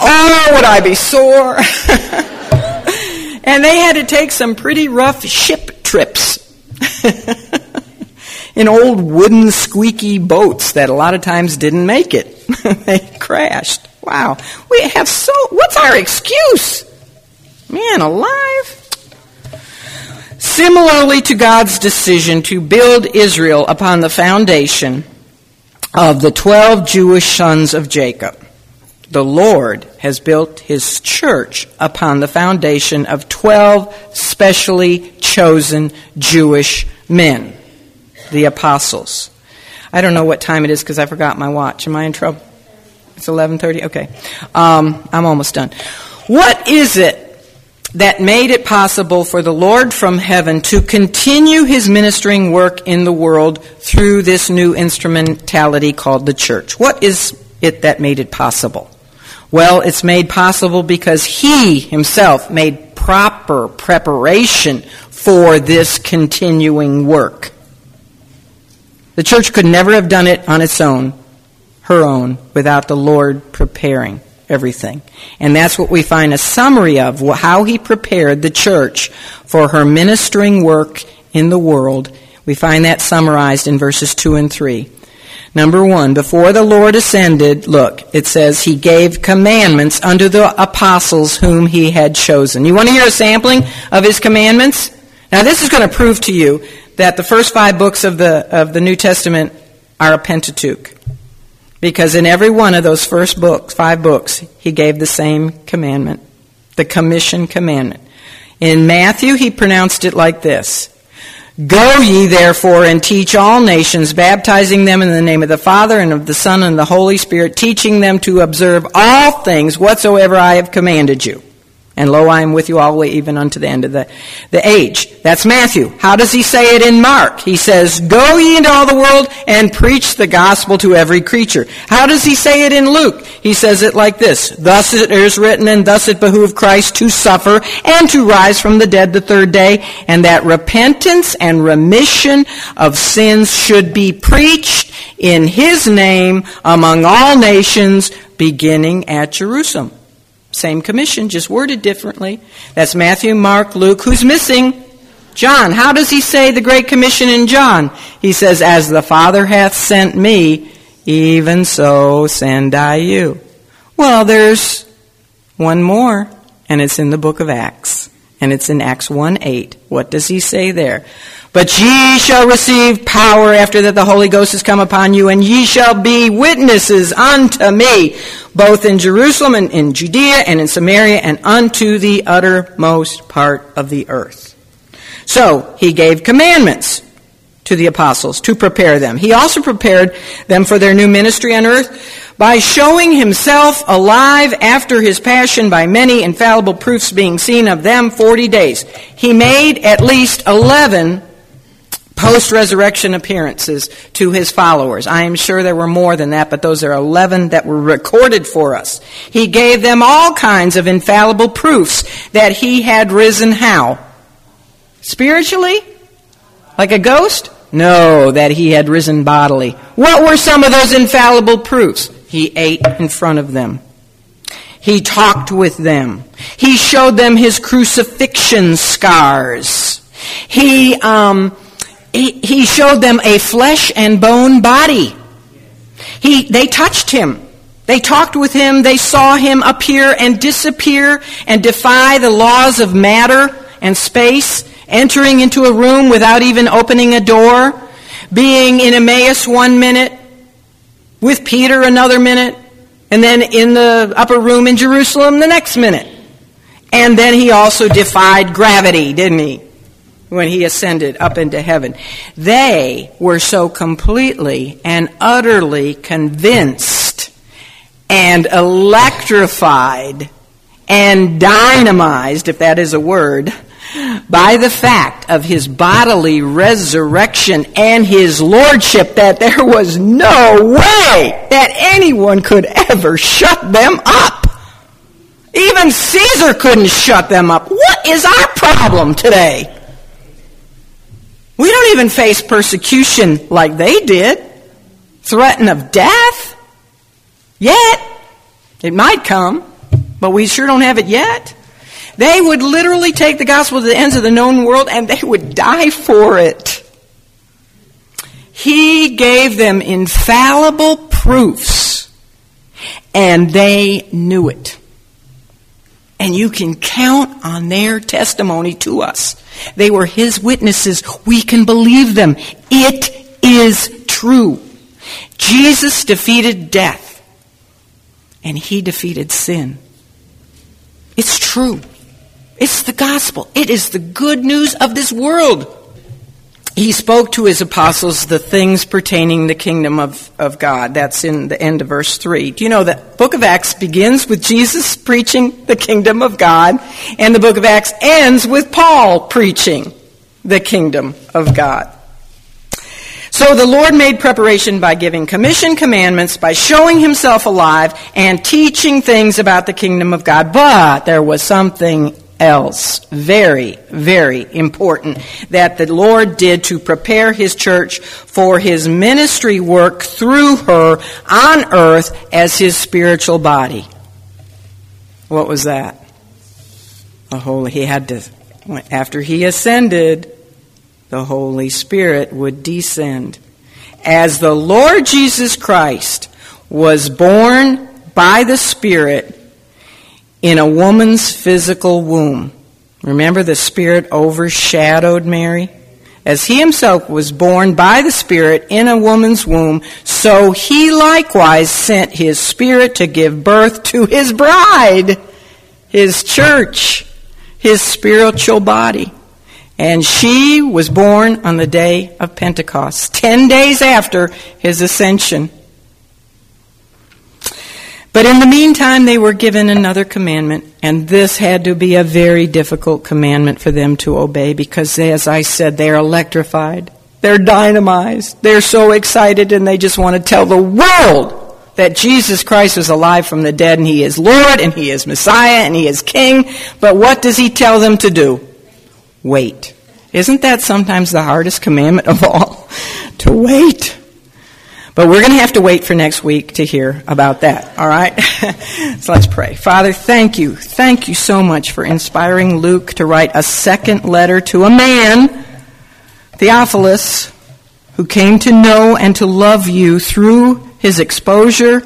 Oh, would I be sore? and they had to take some pretty rough ship trips in old wooden squeaky boats that a lot of times didn't make it. they crashed. Wow. We have so, what's our excuse? Man alive. Similarly to God's decision to build Israel upon the foundation of the 12 Jewish sons of Jacob, the Lord has built his church upon the foundation of 12 specially chosen Jewish men the apostles. I don't know what time it is because I forgot my watch. Am I in trouble? It's 11:30. Okay, um, I'm almost done. What is it that made it possible for the Lord from heaven to continue his ministering work in the world through this new instrumentality called the church. What is it that made it possible? Well, it's made possible because he himself made proper preparation for this continuing work. The church could never have done it on its own, her own, without the Lord preparing everything. And that's what we find a summary of how he prepared the church for her ministering work in the world. We find that summarized in verses 2 and 3. Number one, before the Lord ascended, look, it says he gave commandments unto the apostles whom he had chosen. You want to hear a sampling of his commandments? Now this is going to prove to you that the first five books of the, of the New Testament are a Pentateuch. Because in every one of those first books, five books, he gave the same commandment, the commission commandment. In Matthew, he pronounced it like this Go ye therefore and teach all nations, baptizing them in the name of the Father and of the Son and the Holy Spirit, teaching them to observe all things whatsoever I have commanded you. And lo, I am with you always, even unto the end of the, the age. That's Matthew. How does he say it in Mark? He says, Go ye into all the world and preach the gospel to every creature. How does he say it in Luke? He says it like this, Thus it is written, and thus it behooved Christ to suffer and to rise from the dead the third day, and that repentance and remission of sins should be preached in his name among all nations, beginning at Jerusalem. Same commission, just worded differently. That's Matthew, Mark, Luke. Who's missing? John. How does he say the Great Commission in John? He says, As the Father hath sent me, even so send I you. Well, there's one more, and it's in the book of Acts. And it's in Acts 1 8. What does he say there? But ye shall receive power after that the Holy Ghost has come upon you, and ye shall be witnesses unto me, both in Jerusalem and in Judea and in Samaria and unto the uttermost part of the earth. So, he gave commandments to the apostles to prepare them. He also prepared them for their new ministry on earth by showing himself alive after his passion by many infallible proofs being seen of them 40 days. He made at least 11 post resurrection appearances to his followers. I am sure there were more than that, but those are 11 that were recorded for us. He gave them all kinds of infallible proofs that he had risen how? Spiritually? Like a ghost? No, that he had risen bodily. What were some of those infallible proofs? He ate in front of them. He talked with them. He showed them his crucifixion scars. He, um, he, he showed them a flesh and bone body. He, they touched him. They talked with him. They saw him appear and disappear and defy the laws of matter and space, entering into a room without even opening a door, being in Emmaus one minute, with Peter another minute, and then in the upper room in Jerusalem the next minute. And then he also defied gravity, didn't he? When he ascended up into heaven. They were so completely and utterly convinced and electrified and dynamized, if that is a word, by the fact of his bodily resurrection and his lordship that there was no way that anyone could ever shut them up. Even Caesar couldn't shut them up. What is our problem today? We don't even face persecution like they did, threaten of death yet. It might come, but we sure don't have it yet. They would literally take the gospel to the ends of the known world and they would die for it. He gave them infallible proofs and they knew it. You can count on their testimony to us. They were his witnesses. We can believe them. It is true. Jesus defeated death, and he defeated sin. It's true. It's the gospel. It is the good news of this world. He spoke to his apostles the things pertaining the kingdom of, of God. That's in the end of verse 3. Do you know that book of Acts begins with Jesus preaching the kingdom of God, and the book of Acts ends with Paul preaching the kingdom of God. So the Lord made preparation by giving commission commandments, by showing himself alive, and teaching things about the kingdom of God. But there was something else very, very important that the Lord did to prepare His church for His ministry work through her on earth as His spiritual body. What was that? The Holy, He had to, after He ascended, the Holy Spirit would descend. As the Lord Jesus Christ was born by the Spirit in a woman's physical womb. Remember, the Spirit overshadowed Mary? As he himself was born by the Spirit in a woman's womb, so he likewise sent his Spirit to give birth to his bride, his church, his spiritual body. And she was born on the day of Pentecost, ten days after his ascension. But in the meantime, they were given another commandment, and this had to be a very difficult commandment for them to obey because, as I said, they're electrified. They're dynamized. They're so excited, and they just want to tell the world that Jesus Christ is alive from the dead, and He is Lord, and He is Messiah, and He is King. But what does He tell them to do? Wait. Isn't that sometimes the hardest commandment of all? to wait. But we're going to have to wait for next week to hear about that, all right? so let's pray. Father, thank you. Thank you so much for inspiring Luke to write a second letter to a man, Theophilus, who came to know and to love you through his exposure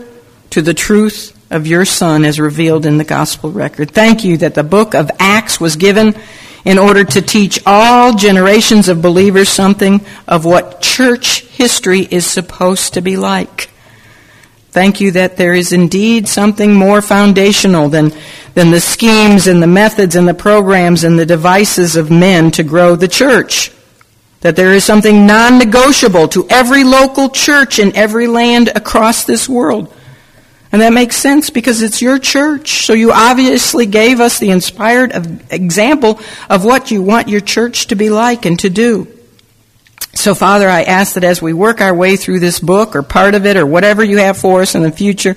to the truth of your Son as revealed in the gospel record. Thank you that the book of Acts was given in order to teach all generations of believers something of what church history is supposed to be like. Thank you that there is indeed something more foundational than, than the schemes and the methods and the programs and the devices of men to grow the church. That there is something non negotiable to every local church in every land across this world. And that makes sense because it's your church. So you obviously gave us the inspired example of what you want your church to be like and to do. So, Father, I ask that as we work our way through this book or part of it or whatever you have for us in the future,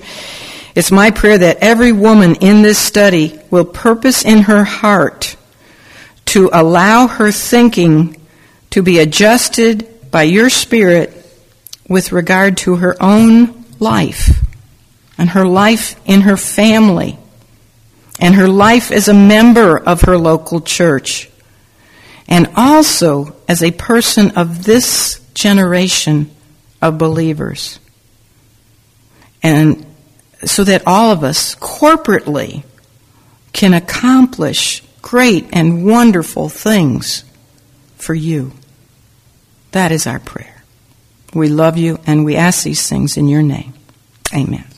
it's my prayer that every woman in this study will purpose in her heart to allow her thinking to be adjusted by your Spirit with regard to her own life and her life in her family and her life as a member of her local church and also as a person of this generation of believers. And so that all of us corporately can accomplish great and wonderful things for you. That is our prayer. We love you and we ask these things in your name. Amen.